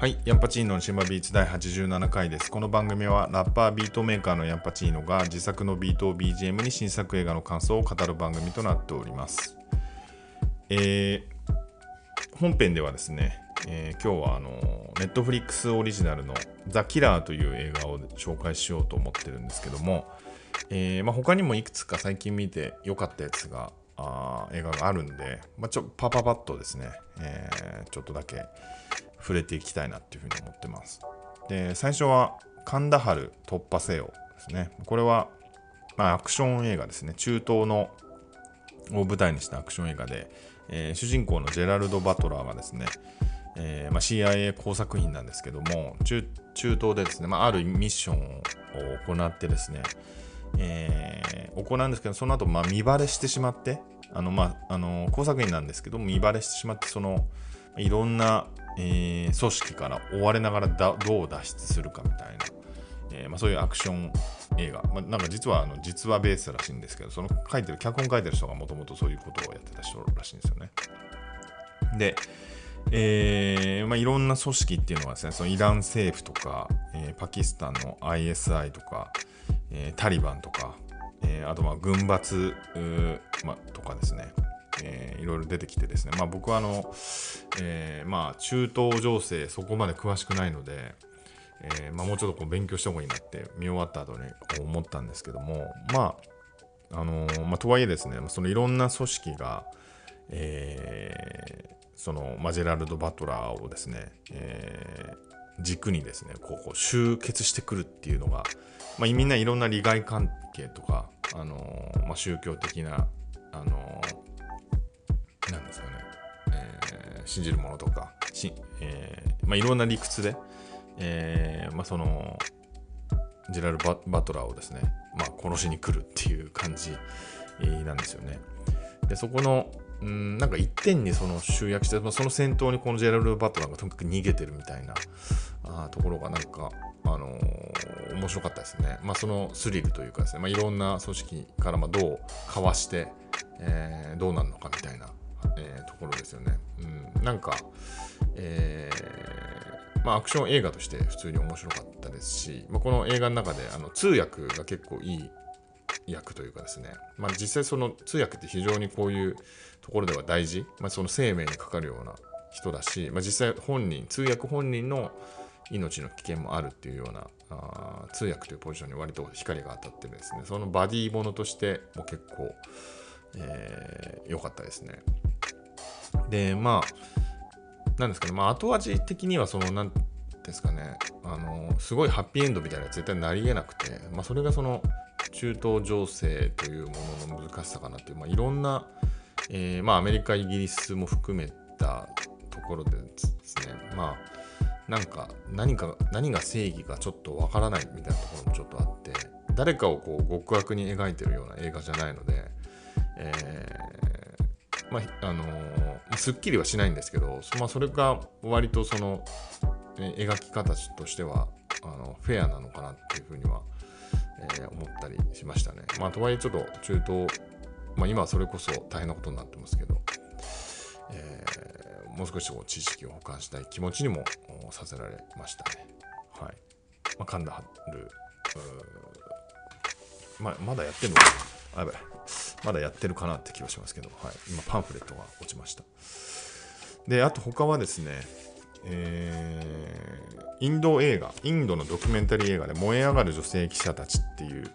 はい、ヤンパチーノの島ビーツ第87回です。この番組はラッパービートメーカーのヤンパチーノが自作のビートを BGM に新作映画の感想を語る番組となっております。えー本編ではですね、えー今日はあのネットフリックスオリジナルのザ・キラーという映画を紹介しようと思ってるんですけども、えーまあ、他にもいくつか最近見て良かったやつがあ映画があるんで、まあ、ちょパパパッとですね、えちょっとだけ触れていきたいなっていうふうに思ってます。で、最初は、カンダハル突破せよですね。これは、まあ、アクション映画ですね。中東のを舞台にしたアクション映画で、えー主人公のジェラルド・バトラーがですね、えーまあ、CIA 工作員なんですけども中中東でですね、まあ、あるミッションを行ってですね、えー行うんですけどその後、まあ見バレしてしまってあの、まあ、あの工作員なんですけど見バレしてしまってそのいろんな、えー組織から追われながらだどう脱出するかみたいな、えーまあ、そういうアクション映画、まあ、なんか実はあの実話ベースらしいんですけどその書いてる脚本書いてる人がもともとそういうことをやってた人らしいんですよね。で、えーまあ、いろんな組織っていうのはですね、そのイラン政府とか、えパキスタンの ISI とか、えタリバンとか、えあとま軍閥、ま、とかですね、えーいろいろ出てきてですね、まあ、僕はあの、えーまあ、中東情勢そこまで詳しくないので、えーまあ、もうちょっとこう勉強した方がいいなって見終わった後に思ったんですけどもまああのーまあ、とはいえですねそのいろんな組織が、えーそのマジェラルド・バトラーをですね、えー軸にですねこうこう集結してくるっていうのが、まあ、みんないろんな利害関係とか、あのーまあ、宗教的な、あのーなんですかね、えー信じるものとかし、えーまあ、いろんな理屈で、えーまあ、そのジェラルバ・バトラーをですね、まあ、殺しに来るっていう感じなんですよね。でそこのうんなんか一点にその集約して、まあ、その先頭にこのジェラル・バトラーがとにかく逃げてるみたいなあところがなんか、あのー面白かったですね。まあ、そのスリルというかですね、まあ、いろんな組織からまあどうかわして、えーどうなるのかみたいな、えーところですよね。うん、なんか、えーまあ、アクション映画として普通に面白かったですし、まあ、この映画の中であの通訳が結構いい役というかですね、まあ、実際その通訳って非常にこういうところでは大事、まあ、その生命にかかるような人だし、まあ、実際本人通訳本人の命の危険もあるっていうようなあ通訳というポジションに割と光が当たってですね。そのバディーものとしても結構、えー良かったですね。でまあなんですかね、まあ、後味的にはそのなんですかね。あのすごいハッピーエンドみたいな絶対なりえなくて、まあ、それがその中東情勢というものの難しさかなっていう、まあ、いろんな、えーまあ、アメリカイギリスも含めたところでですね。まあなんか何か何が正義かちょっとわからないみたいなところもちょっとあって誰かをこう極悪に描いてるような映画じゃないので、えーまああのーすっきりはしないんですけど、まあ、それが割とその、え描き方としてはあのフェアなのかなっていうふうには、えー思ったりしましたね。まあ、とはいえちょっと中東、まあ、今はそれこそ大変なことになってますけど、えーもう少しこう知識を保管したい気持ちにもさせられましたね。はい。まあ、カンダル、まあ、まだやってるのかなあ、やばい。まだやってるかなって気がしますけど、はい。今パンフレットが落ちました。で、あと他はですね、えーインド映画、インドのドキュメンタリー映画で燃え上がる女性記者たちっていう、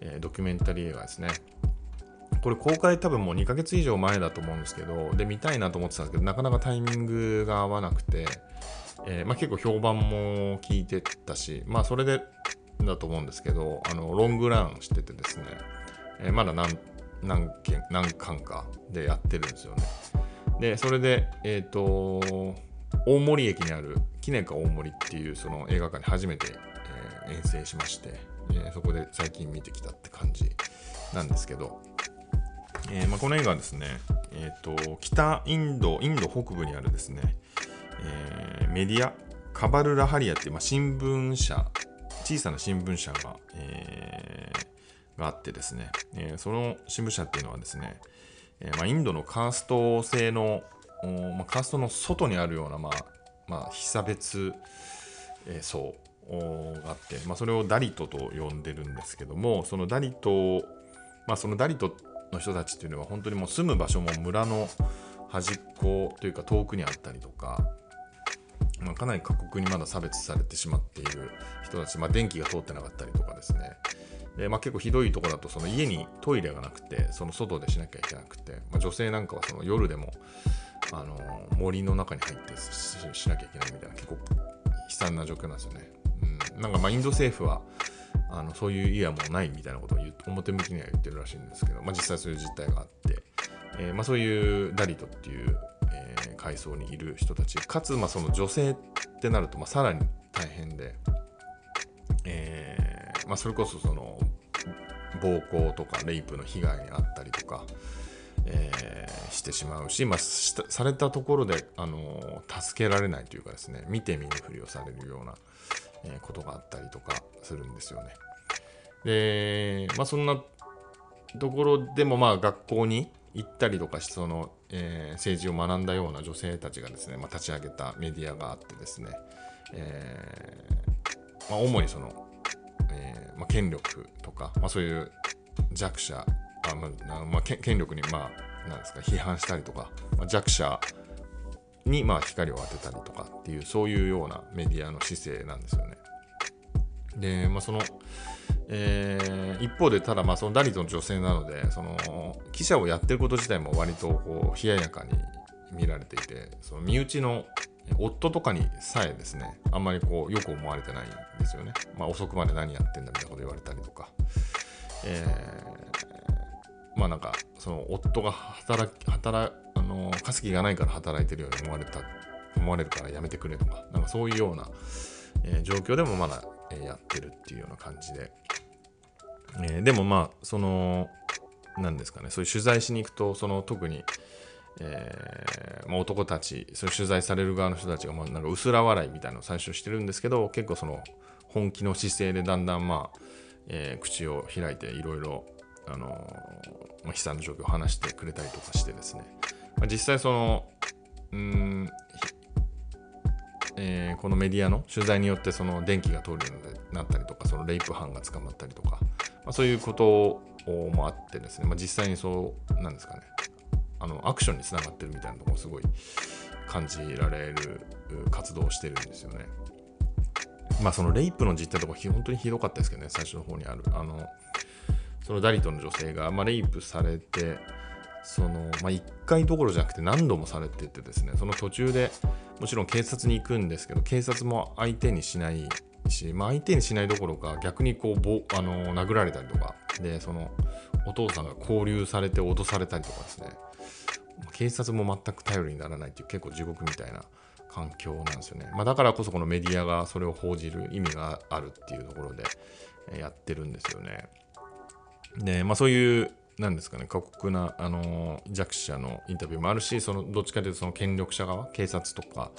えードキュメンタリー映画ですね。これ公開多分もう2ヶ月以上前だと思うんですけど、で、見たいなと思ってたんですけど、なかなかタイミングが合わなくて、えーまあ、結構評判も聞いてたし、まあそれでだと思うんですけど、あのロングランしててですね、えーまだ何何件何巻かでやってるんですよね。で、それで、えっ、と、大森駅にあるキネカ大森っていうその映画館に初めて、えー遠征しまして、えーそこで最近見てきたって感じなんですけど、えーまあ、この映画はですね、えー、と北インド、インド北部にあるですね、えーメディア、カバルラハリアっていう、まあ、新聞社、小さな新聞社が、えーがあってですね、えーその新聞社っていうのはですね、えーまあ、インドのカースト制の、まあ、カーストの外にあるような、まあまあ、被差別、えー、層があって、まあ、それをダリトと呼んでるんですけどもそのダリト、まあ、そのダリトの人たちっていうのは本当にもう住む場所も村の端っこというか遠くにあったりとか、まあ、かなり過酷にまだ差別されてしまっている人たち、まあ、電気が通ってなかったりとかですねで、まあ、結構ひどいところだとその家にトイレがなくてその外でしなきゃいけなくて、まあ、女性なんかはその夜でもあの森の中に入ってしなきゃいけないみたいな結構悲惨な状況なんですよね。うん、なんかまあインド政府はあのそういう家はもうないみたいなことを表向きには言ってるらしいんですけど、まあ、実際そういう実態があって、えー、ま、そういうダリトっていう、えー、階層にいる人たちかつまあその女性ってなるとまあさらに大変で、えーまあ、それこそその暴行とかレイプの被害に遭ったりとか、えー、してしまうし、まあ、されたところで、あの助けられないというかですね見て見ぬふりをされるような、えー、ことがあったりとかするんですよね。で、まあ、そんなところでもまあ学校に行ったりとかしその、えー、政治を学んだような女性たちがですね、まあ、立ち上げたメディアがあってですね、えーまあ、主にその、えーまあ、権力とか、まあ、そういう弱者あ、ままあ、権力に、まあ、なんですか批判したりとか、まあ、弱者にまあ光を当てたりとかっていうそういうようなメディアの姿勢なんですよね。で、まあ、その、えー、一方でただまあそのダリトの女性なのでその記者をやってること自体も割とこう冷ややかに見られていてその身内の夫とかにさえですねあんまりこうよく思われてないんですよね。まあ、遅くまで何やってんだみたいなこと言われたりとか。えー、まあなんかその夫が働き働あの稼ぎがないから働いてるように思われた思われるからやめてくれとかなんかそういうような、えー、状況でもまだ、え、やってるっていうような感じで、え、でもまあその何ですかね。そういう取材しに行くとその特に、えま、男たちそういう取材される側の人たちがまなんか薄ら笑いみたいなのを最初してるんですけど結構その本気の姿勢でだんだんまあえ、口を開いていろいろ、あの、ま、悲惨な状況を話してくれたりとかしてですね、ま、実際そのうん、えー、このメディアの取材によってその電気が通るようになったりとかそのレイプ犯が捕まったりとか、まあ、そういうこともあってですね、まあ、実際にそうなんですかねあのアクションにつながってるみたいなところをすごい感じられる活動をしてるんですよね。まあそのレイプの実態とか本当にひどかったですけどね、最初の方にある。あの、そのダリトの女性が、まあ、レイプされて、その、まあ、1回どころじゃなくて何度もされててですね、その途中でもちろん警察に行くんですけど、警察も相手にしないし、まあ、相手にしないどころか逆にこうぼあの殴られたりとか、で、そのお父さんが拘留されて脅されたりとかですね、警察も全く頼りにならないっていう結構地獄みたいな環境なんですよね。まあ、だからこそこのメディアがそれを報じる意味があるっていうところでやってるんですよね。で、まあ、そういうなんですかね、過酷な、あの弱者のインタビューもあるし、そのどっちかというとその権力者側、警察とか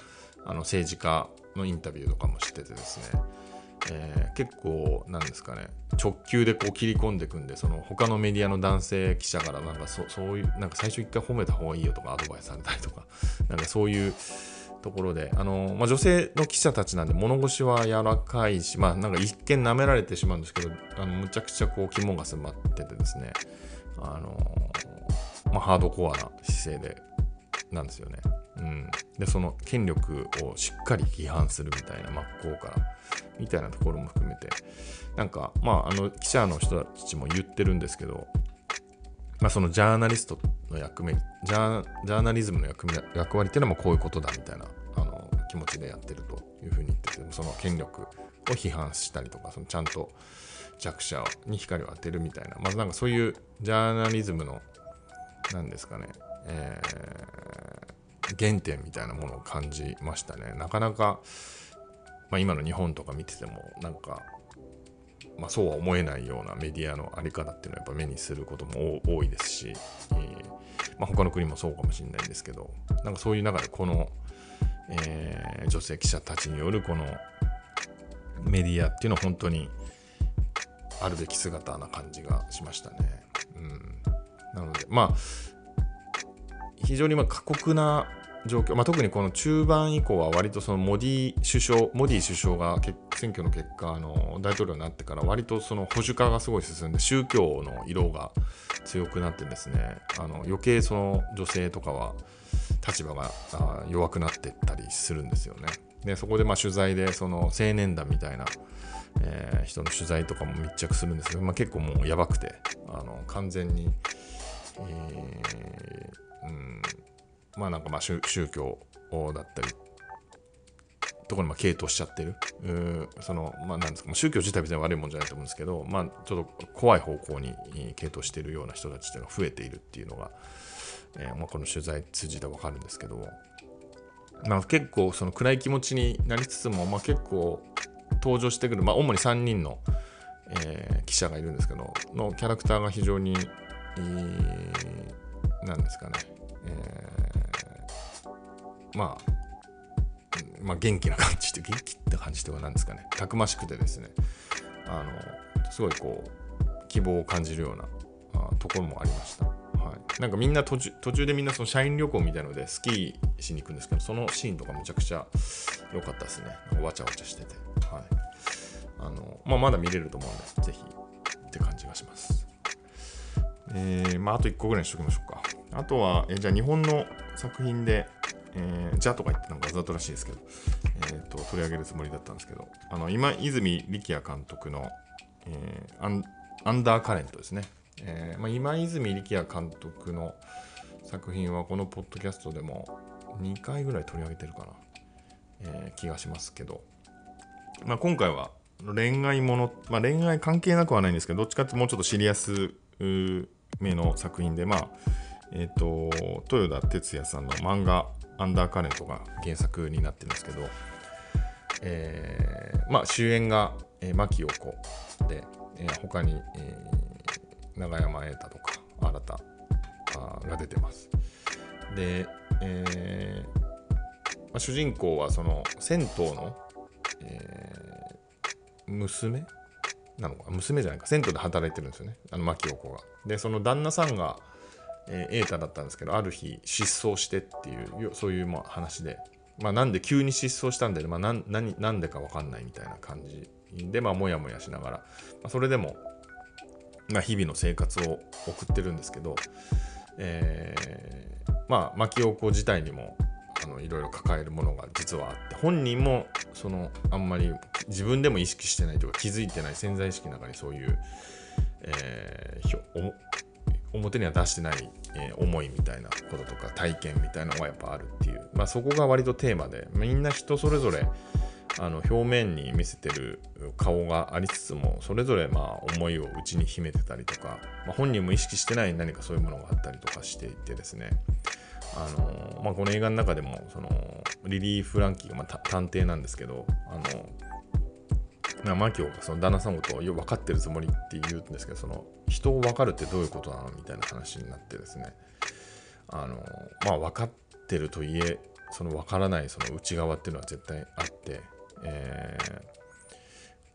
あの政治家のインタビューとかもしててですね、えー、結構なんですかね直球でこう切り込んでいくんでその他のメディアの男性記者からなんかそそういうなんか最初一回褒めた方がいいよとかアドバイスされたりとか なんかそういうところで、あのまあ、女性の記者たちなんで物腰は柔らかいし、まあ、なんか一見舐められてしまうんですけど、あのむちゃくちゃこう肝が迫っててですね、あのまあ、ハードコアな姿勢でなんですよね。うん、でその権力をしっかり批判するみたいな真っ向からみたいなところも含めてなんかまああの記者の人たちも言ってるんですけどまあ、そのジャーナリストの役目ジャーナリズムの役役割っていうのもこういうことだみたいなあの気持ちでやってるというふうに言っててその権力を批判したりとかそのちゃんと弱者に光を当てるみたいな。まずなんかそういうジャーナリズムの何ですかね、えー、原点みたいなものを感じましたね。なかなか、まあ、今の日本とか見ててもなんかまあ、そうは思えないようなメディアの在り方っていうのはやっぱ目にすることも多いですし、えーまあ、他の国もそうかもしれないんですけどなんかそういう中でこの、えー、女性記者たちによるこのメディアっていうのは本当にあるべき姿な感じがしましたね。うん、なのでまあ非常にま過酷な状況、まあ、特にこの中盤以降は割とそのモディ首相モディ首相が選挙の結果あの大統領になってから割とその保守化がすごい進んで宗教の色が強くなってですねあの余計その女性とかは立場が弱くなってったりするんですよね。でそこでま取材でその青年団みたいな、えー、人の取材とかも密着するんですけど、まあ、結構もうやばくてあの完全に、えー、うんまあなんかまあ宗教だったりところにま傾倒しちゃってる。そのまあなんですか宗教自体別に悪いもんじゃないと思うんですけどまあちょっと怖い方向に傾倒してるような人たちっていうのが増えているっていうのが、えー、まあ、この取材通じてわかるんですけどまあ、結構その暗い気持ちになりつつも、まあ、結構登場してくる、まあ、主に3人の、えー、記者がいるんですけどのキャラクターが非常に、えー、なんですかね、えー、まあまあ、元気な感じで元気って感じでは何ですかねたくましくてですねあのすごいこう希望を感じるようなところもありました。なんかみんな途中途中でみんなその社員旅行みたいのでスキーしに行くんですけどそのシーンとかめちゃくちゃ良かったですね。わちゃわちゃしてて、はい。あのまあ、まだ見れると思うんです。ぜひって感じがします。えー、まああと1個ぐらいにしときましょうか。あとはえじゃあ日本の作品でえー、じゃとか言ってなんかわざとらしいですけど、えーと、取り上げるつもりだったんですけどあの今泉力也監督の、えーアン、アンダーカレントですね、えーまあ、今泉力也監督の作品はこのポッドキャストでも2回ぐらい取り上げてるかな、えー、気がしますけど、まあ、今回は恋愛もの、まあ、恋愛関係なくはないんですけどどっちかってもうちょっとシリアスめの作品でまあえっ、ー、と豊田哲也さんの漫画アンダーカレントが原作になってるんですけど、えー、まあ主演が、えー、牧陽子で、えー、他に、えー、永山瑛太とか新田が出てます。で、えーまあ、主人公はその銭湯の、えー、娘？なのか娘じゃないか。銭湯で働いてるんですよね。あの牧陽子が。でその旦那さんがえー、瑛太だったんですけどある日失踪してっていうそういうまあ話で、まあ、なんで急に失踪したんで、まあ、何何何でか分かんないみたいな感じ。で、まあ、もやもやしながら、まあ、それでも、まあ、日々の生活を送ってるんですけど、えー、まあ牧陽子自体にもあのいろいろ抱えるものが実はあって本人もそのあんまり自分でも意識してないというか気づいてない潜在意識の中にそういう、えー、表には出してない、えー、思いみたいなこととか体験みたいなのがやっぱあるっていう、まあ、そこが割とテーマでみんな人それぞれあの表面に見せてる顔がありつつもそれぞれまあ思いを内に秘めてたりとか、まあ、本人も意識してない何かそういうものがあったりとかしていてですね。あのまあ、この映画の中でもそのリリー・フランキーがまあ探偵なんですけどあの、マキオがその旦那さんのことをよ分かってるつもりって言うんですけどその人を分かるってどういうことなのみたいな話になってですね。あのまあ分かってるといえその分からないその内側っていうのは絶対あって、えー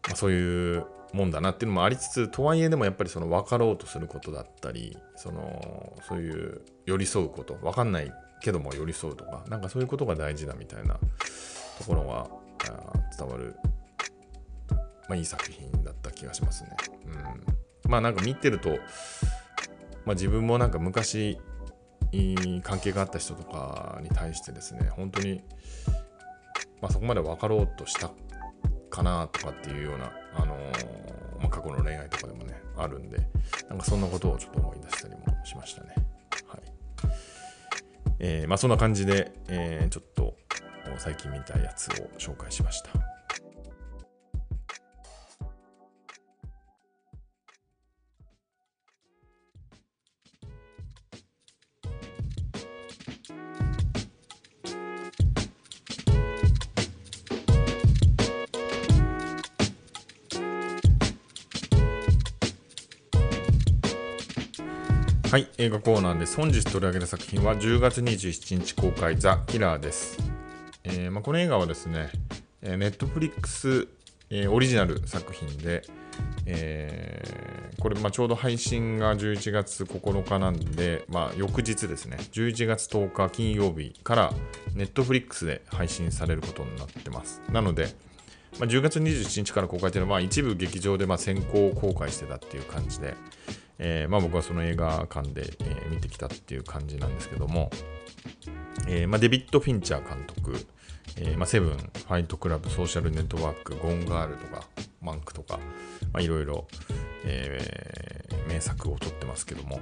まあ、そういうもんだなっていうのもありつつとはいえでもやっぱりその分かろうとすることだったりそのそういう寄り添うこと分かんないけども寄り添うとかなんかそういうことが大事だみたいなところが伝わるまあ、いい作品だった気がしますね。うん、まあなんか見てると、まあ、自分もなんか昔関係があった人とかに対してですね本当に、まあ、そこまで分かろうとしたかなとかっていうような、あのー、まあ、過去の恋愛とかでもねあるんでなんかそんなことをちょっと思い出したりもしましたね。はいえーまあ、そんな感じで、えー、ちょっと最近見たやつを紹介しました。はい、映画コーナーです。本日取り上げる作品は10月27日公開、ザ・キラーです。えーまあ、この映画はですね、ネットフリックス、オリジナル作品で、えー、これ、まあ、ちょうど配信が11月9日なんで、まあ、翌日ですね、11月10日金曜日から Netflix で配信されることになってます。なので、まあ、10月27日から公開というのは、まあ、一部劇場でま先行公開してたっていう感じで、えー、まあ、僕はその映画館で、えー、見てきたっていう感じなんですけども、えーまあ、デビッド・フィンチャー監督、えーまあ、セブン、ファイトクラブ、ソーシャルネットワーク、ゴンガールとか、マンクとか、いろいろ、名作を撮ってますけども、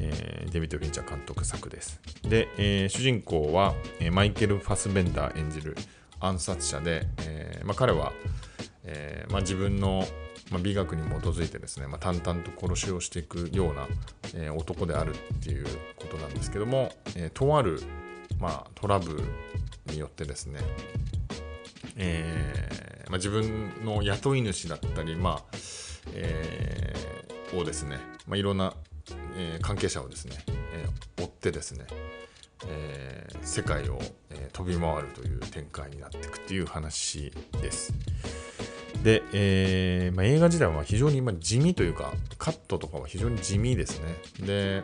えー、デビッド・フィンチャー監督作です。で、えー、主人公は、えー、マイケル・ファスベンダー演じる暗殺者で、えーまあ、彼は、えーまあ、自分の、まあ、美学に基づいてですね、まあ、淡々と殺しをしていくような、えー、男であるっていうことなんですけども、えー、とある、まあ、トラブルによってですね、えーまあ、自分の雇い主だったり、まあえー、をですね、まあ、いろんな、えー、関係者をですね、えー、追ってですね、えー、世界を、えー、飛び回るという展開になっていくっていう話です。で、えーまあ、映画自体は非常に地味というかカットとかは非常に地味ですね。で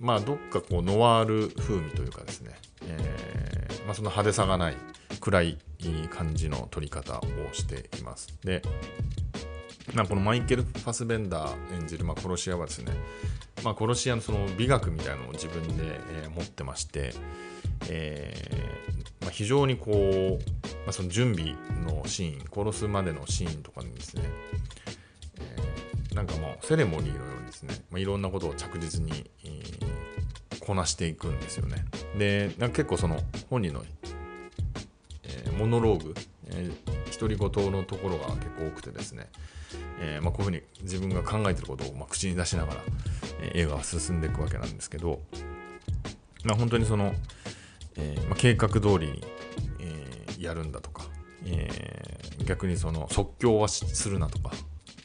まあどっかこうノワール風味というかですね、えーまあ、その派手さがない暗い感じの撮り方をしています。でまあ、このマイケル・ファスベンダー演じる、まあ、殺し屋はですね、まあ、殺し屋のその美学みたいなのを自分で、えー、持ってまして、えーまあ、非常にこう、まあ、その準備のシーン殺すまでのシーンとかにですね、えー、なんかもうセレモニーのようにですね、まあ、いろんなことを着実に、えー、こなしていくんですよね。でなんか結構その本人の、え、モノローグ、え、独り言のところが結構多くてですね、えーまあ、こういうふうに自分が考えてることをま口に出しながら、えー、映画は進んでいくわけなんですけど、まあ、本当にその、えーまあ、計画通りに、えー、やるんだとか、えー、逆にその即興はするなとか、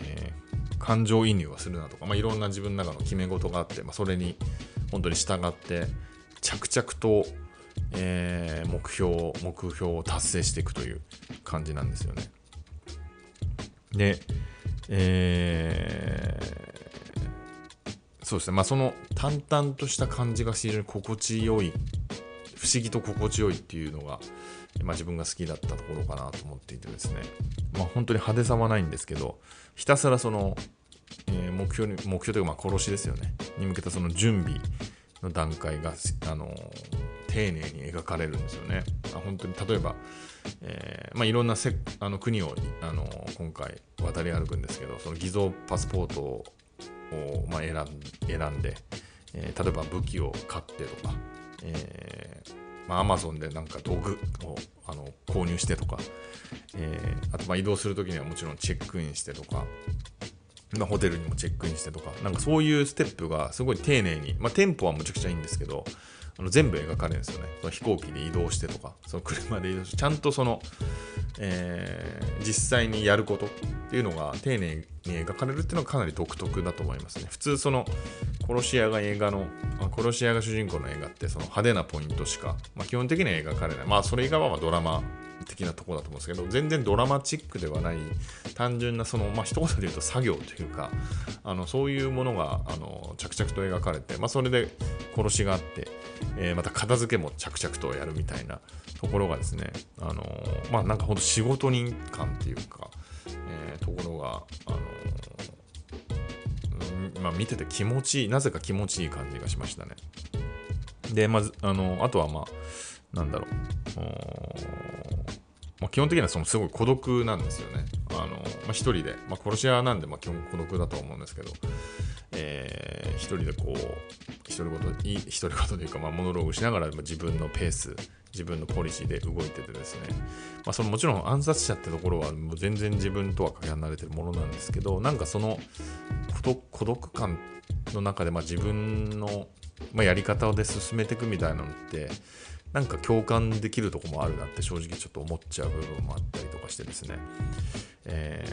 え、感情移入はするなとか、まあ、いろんな自分の中の決め事があって、まあ、それに本当に従って着々と、え、目標目標を達成していくという感じなんですよね。で、え、そうですね、まあ、その淡々とした感じが非常に心地よい、不思議と心地よいっていうのが、まあ、自分が好きだったところかなと思っていてですね、まあ、本当に派手さはないんですけど、ひたすらその、えー、目標に、目標というか、まあ殺しですよね、に向けたその準備の段階が、あの丁寧に描かれるんですよね。まあ本当に例えば、えーまあ、いろんなせあの国をあの今回渡り歩くんですけどその偽造パスポートを、まあ、選ん選んで、えー、例えば武器を買ってとか、えーまあ、Amazon でなんか道具をあの購入してとか、えー、あとま移動するときにはもちろんチェックインしてとか、ま、ホテルにもチェックインしてとか、なんかそういうステップがすごい丁寧に、まあ、店舗はむちゃくちゃいいんですけど、あの全部描かれるんですよね。その飛行機で移動してとか、その車で移動して、ちゃんとその、えー、実際にやることっていうのが丁寧に描かれるっていうのがかなり独特だと思いますね。普通その殺し屋が映画の、殺し屋が主人公の映画ってその派手なポイントしか、まあ、基本的には描かれない。まあそれ以外はまドラマ的なところだと思うんですけど全然ドラマチックではない単純なそのまあ一言で言うと作業というかあのそういうものがあの着々と描かれて、まあ、それで殺しがあって、えー、また片付けも着々とやるみたいなところがですねあのまあなんかほんと仕事人感っていうか、えー、ところがあのまあ、見てて気持ちいい、なぜか気持ちいい感じがしましたね。で、まず、あの、あとはまあ、なんだろう、まあ、基本的にはそのすごい孤独なんですよね。あのまあ、一人で、まあ、殺し屋なんでまあ基本孤独だと思うんですけど、えー、一人でこう、独り言、独り言というか、まあ、モノローグしながら自分のペース、自分のポリシーで動いててですね、まあ、そのもちろん暗殺者ってところはもう全然自分とはかけ離れてるものなんですけど、なんかその孤独感の中でまあ自分の、まあ、やり方で進めていくみたいなのって、なんか共感できるとこもあるなって正直ちょっと思っちゃう部分もあったりとかしてですね、え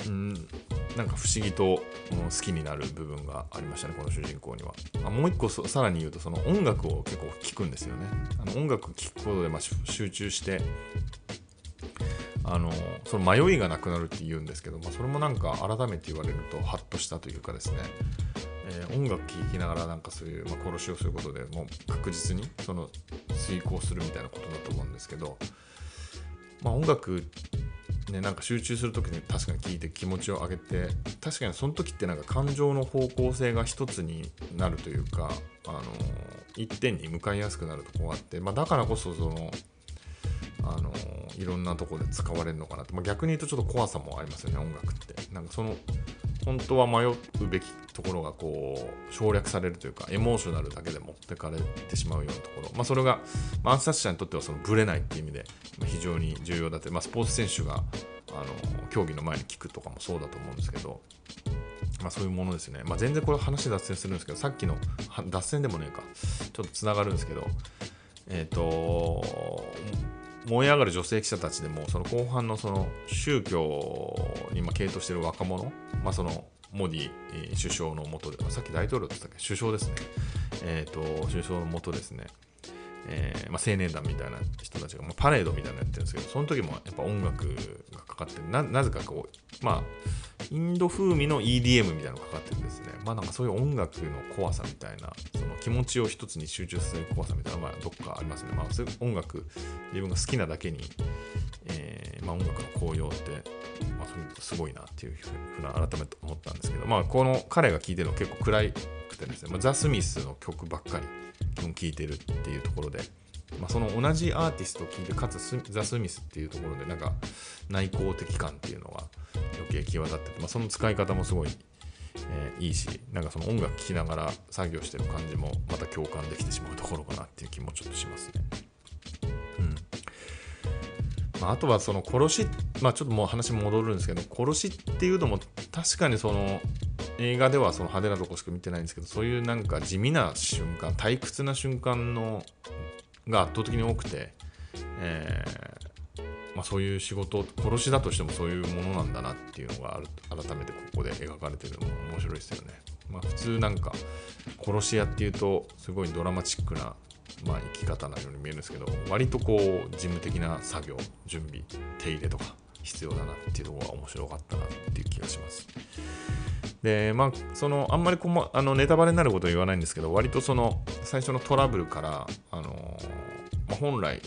ー、うんなんか不思議と好きになる部分がありましたねこの主人公には。あもう一個さらに言うとその音楽を結構聴くんですよね。あの音楽聴くことでまあ集中してああのその迷いがなくなるって言うんですけど、まあ、それもなんか改めて言われるとハッとしたというかですね、えー、音楽聴きながらなんかそういう、まあ、殺しをすることでもう確実にその遂行するみたいなことだと思うんですけど、まあ、音楽ね、なんか集中する時に確かに聞いて気持ちを上げて確かにその時ってなんか感情の方向性が一つになるというか、あの一点に向かいやすくなるとこがあって、まあ、だからこそそのあのいろんなとこで使われるのかなって、まあ、逆に言うとちょっと怖さもありますよね音楽って。なんかその本当は迷うべきところがこう省略されるというかエモーショナルだけで持ってかれてしまうようなところ、まあ、それが、まあ、暗殺者にとってはそのブレないっていう意味で非常に重要だって、まあ、スポーツ選手があの競技の前に聞くとかもそうだと思うんですけど、まあ、そういうものですね、まあ、全然これ話脱線するんですけどさっきの脱線でもねえか。ちょっとつながるんですけどえっ、ー、と燃え上がる女性記者たちでもその後半のその宗教に傾倒している若者、まあ、そのモディ首相のもとでさっき大統領って言ったっけ首相ですね、えーと、首相のもとですね、えーまあ、青年団みたいな人たちが、まあ、パレードみたいなのやってるんですけどその時もやっぱ音楽がかかってななぜかこうまあインド風味の EDM みたいなのがかかってるんですね。まあなんかそういう音楽の怖さみたいなその気持ちを一つに集中させる怖さみたいなのがどっかありますね。まあそういう音楽自分が好きなだけに、えーまあ、音楽の効用って、まあ、すごいなっていうふうな改めて思ったんですけどまあこの彼が聴いてるの結構暗くてですね、まあ、ザ・スミスの曲ばっかり聴いてるっていうところでまあ、その同じアーティストを聴いてかつザ・スミスっていうところでなんか内向的感っていうのが余計際立ってて、まあ、その使い方もすごい、えー、いいしなんかその音楽聴きながら作業してる感じもまた共感できてしまうところかなっていう気もちょっとしますね。うんまあ、あとはその殺し、まあ、ちょっともう話戻るんですけど殺しっていうのも確かにその映画ではその派手なとこしか見てないんですけどそういうなんか地味な瞬間退屈な瞬間のが圧倒的に多くて、えまあ、そういう仕事殺しだとしてもそういうものなんだなっていうのが改めてここで描かれてるのも面白いですよね。まあ、普通なんか殺し屋っていうとすごいドラマチックな、まあ、生き方なように見えるんですけど割とこう事務的な作業準備手入れとか必要だなっていうところが面白かったなっていう気がします。でまあそのあんまりこ、ま、あのネタバレになることは言わないんですけど割とその最初のトラブルからあの、まあ、本来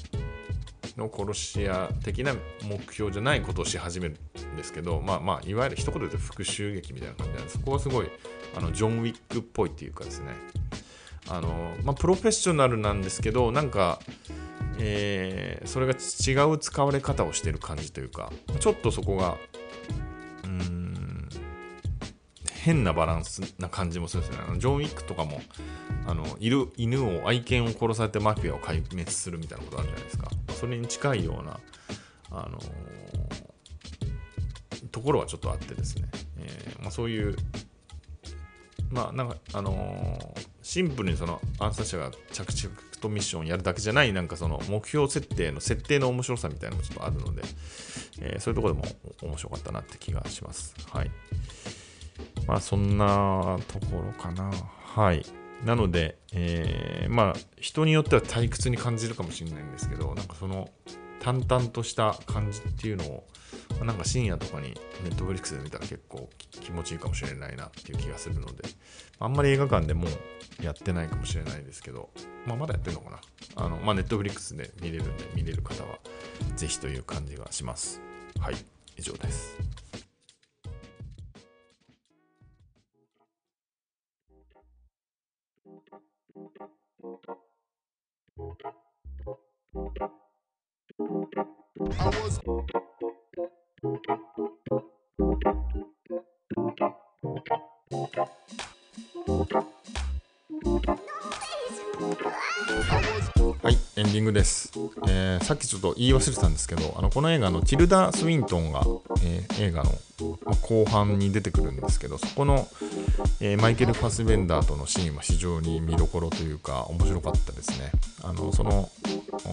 の殺し屋的な目標じゃないことをし始めるんですけど、まあまあ、いわゆる一言で言うと復讐劇みたいな感じなんでそこはすごいあのジョン・ウィックっぽいっていうかですねあの、まあ、プロフェッショナルなんですけどなんか、えー、それが違う使われ方をしてる感じというかちょっとそこがうん変なバランスな感じもするんですよね。あのジョン・ウィックとかもあのいる犬を愛犬を殺されてマフィアを壊滅するみたいなことあるじゃないですか。それに近いような、あの、ところはちょっとあってですね、えまあ、そういうまあなんかあの、シンプルにその暗殺者が着々とミッションやるだけじゃないなんかその目標設定の設定の面白さみたいなのもちょっとあるので、え、そういうところでも面白かったなって気がします。はい。まあそんなところかな。はい。なので、えー、まあ人によっては退屈に感じるかもしれないんですけど、なんかその淡々とした感じっていうのを、なんか深夜とかにネットフリックスで見たら結構気持ちいいかもしれないなっていう気がするので、あんまり映画館でもやってないかもしれないですけど、まあ、まだやってるのかな？あの、まあ、ネットフリックスで見れるんで、見れる方はぜひという感じがします。はい、以上です。ングです、えー、さっきちょっと言い忘れてたんですけど、あのこの映画のティルダ・スウィントンが、えー、映画のま後半に出てくるんですけど、そこの、えー、マイケル・ファスベンダーとのシーンは非常に見どころというか、面白かったですね。あのその、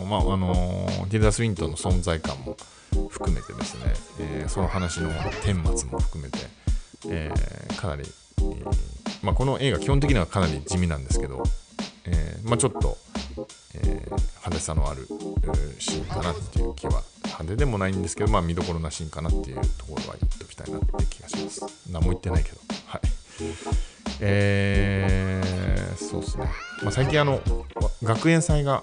まああのティルダ・スウィントンの存在感も含めてですね、えその話の顛末も含めて、えかなり、えまあ、この映画基本的にはかなり地味なんですけど、えまあ、ちょっと、え派手さのあるシーンかなっていう気は派手でもないんですけど、まあ、見どころなシーンかなっていうところは言っておきたいなって気がします。何も言ってないけど。はい。えー、そうですね。まあ、最近あの、学園祭が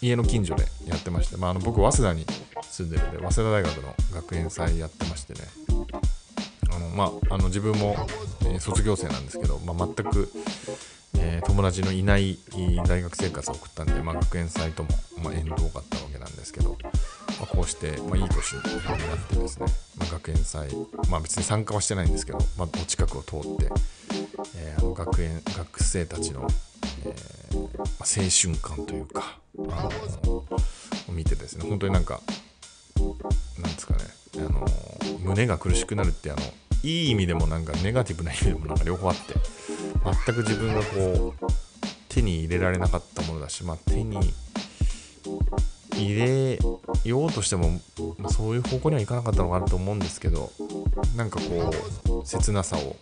家の近所でやってまして、まあ、あの僕、早稲田に住んでるんで、早稲田大学の学園祭やってましてね、あのまあ、あの自分も、え、卒業生なんですけど、まあ、全く、えー、友達のいない大学生活を送ったんで、まあ、学園祭とも、まあ、縁遠かったわけなんですけど、まあ、こうして、まあ、いい年になってですね、まあ、学園祭、まあ、別に参加はしてないんですけど、まあ、お近くを通って、えー、あの学園学生たちの、えーまあ、青春感というか、あのを見てですね本当になんかなんですかねあの胸が苦しくなるってあのいい意味でもなんかネガティブな意味でもなんか両方あって全く自分がこう手に入れられなかったものだし、まあ、手に入れようとしても、まあ、そういう方向にはいかなかったのかなと思うんですけどなんかこう切なさを、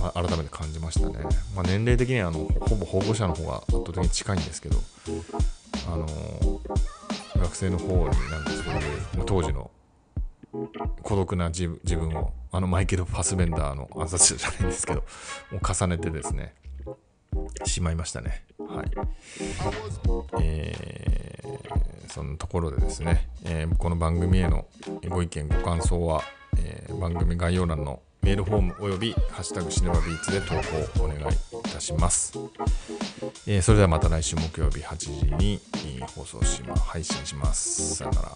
まあ、改めて感じましたね、まあ、年齢的にはあのほぼ保護者の方が圧倒的に近いんですけどあの学生の方になんかそういう当時の孤独な自分をあのマイケル・ファスベンダーの暗殺者じゃないんですけどもう重ねてですねしまいましたねはいえー、そのところでですね、えー、この番組へのご意見ご感想は、えー、番組概要欄のメールフォームおよびハッシュタグシネマビーツで投稿をお願いいたします。えー、それではまた来週木曜日8時に放送しま配信します。さよなら。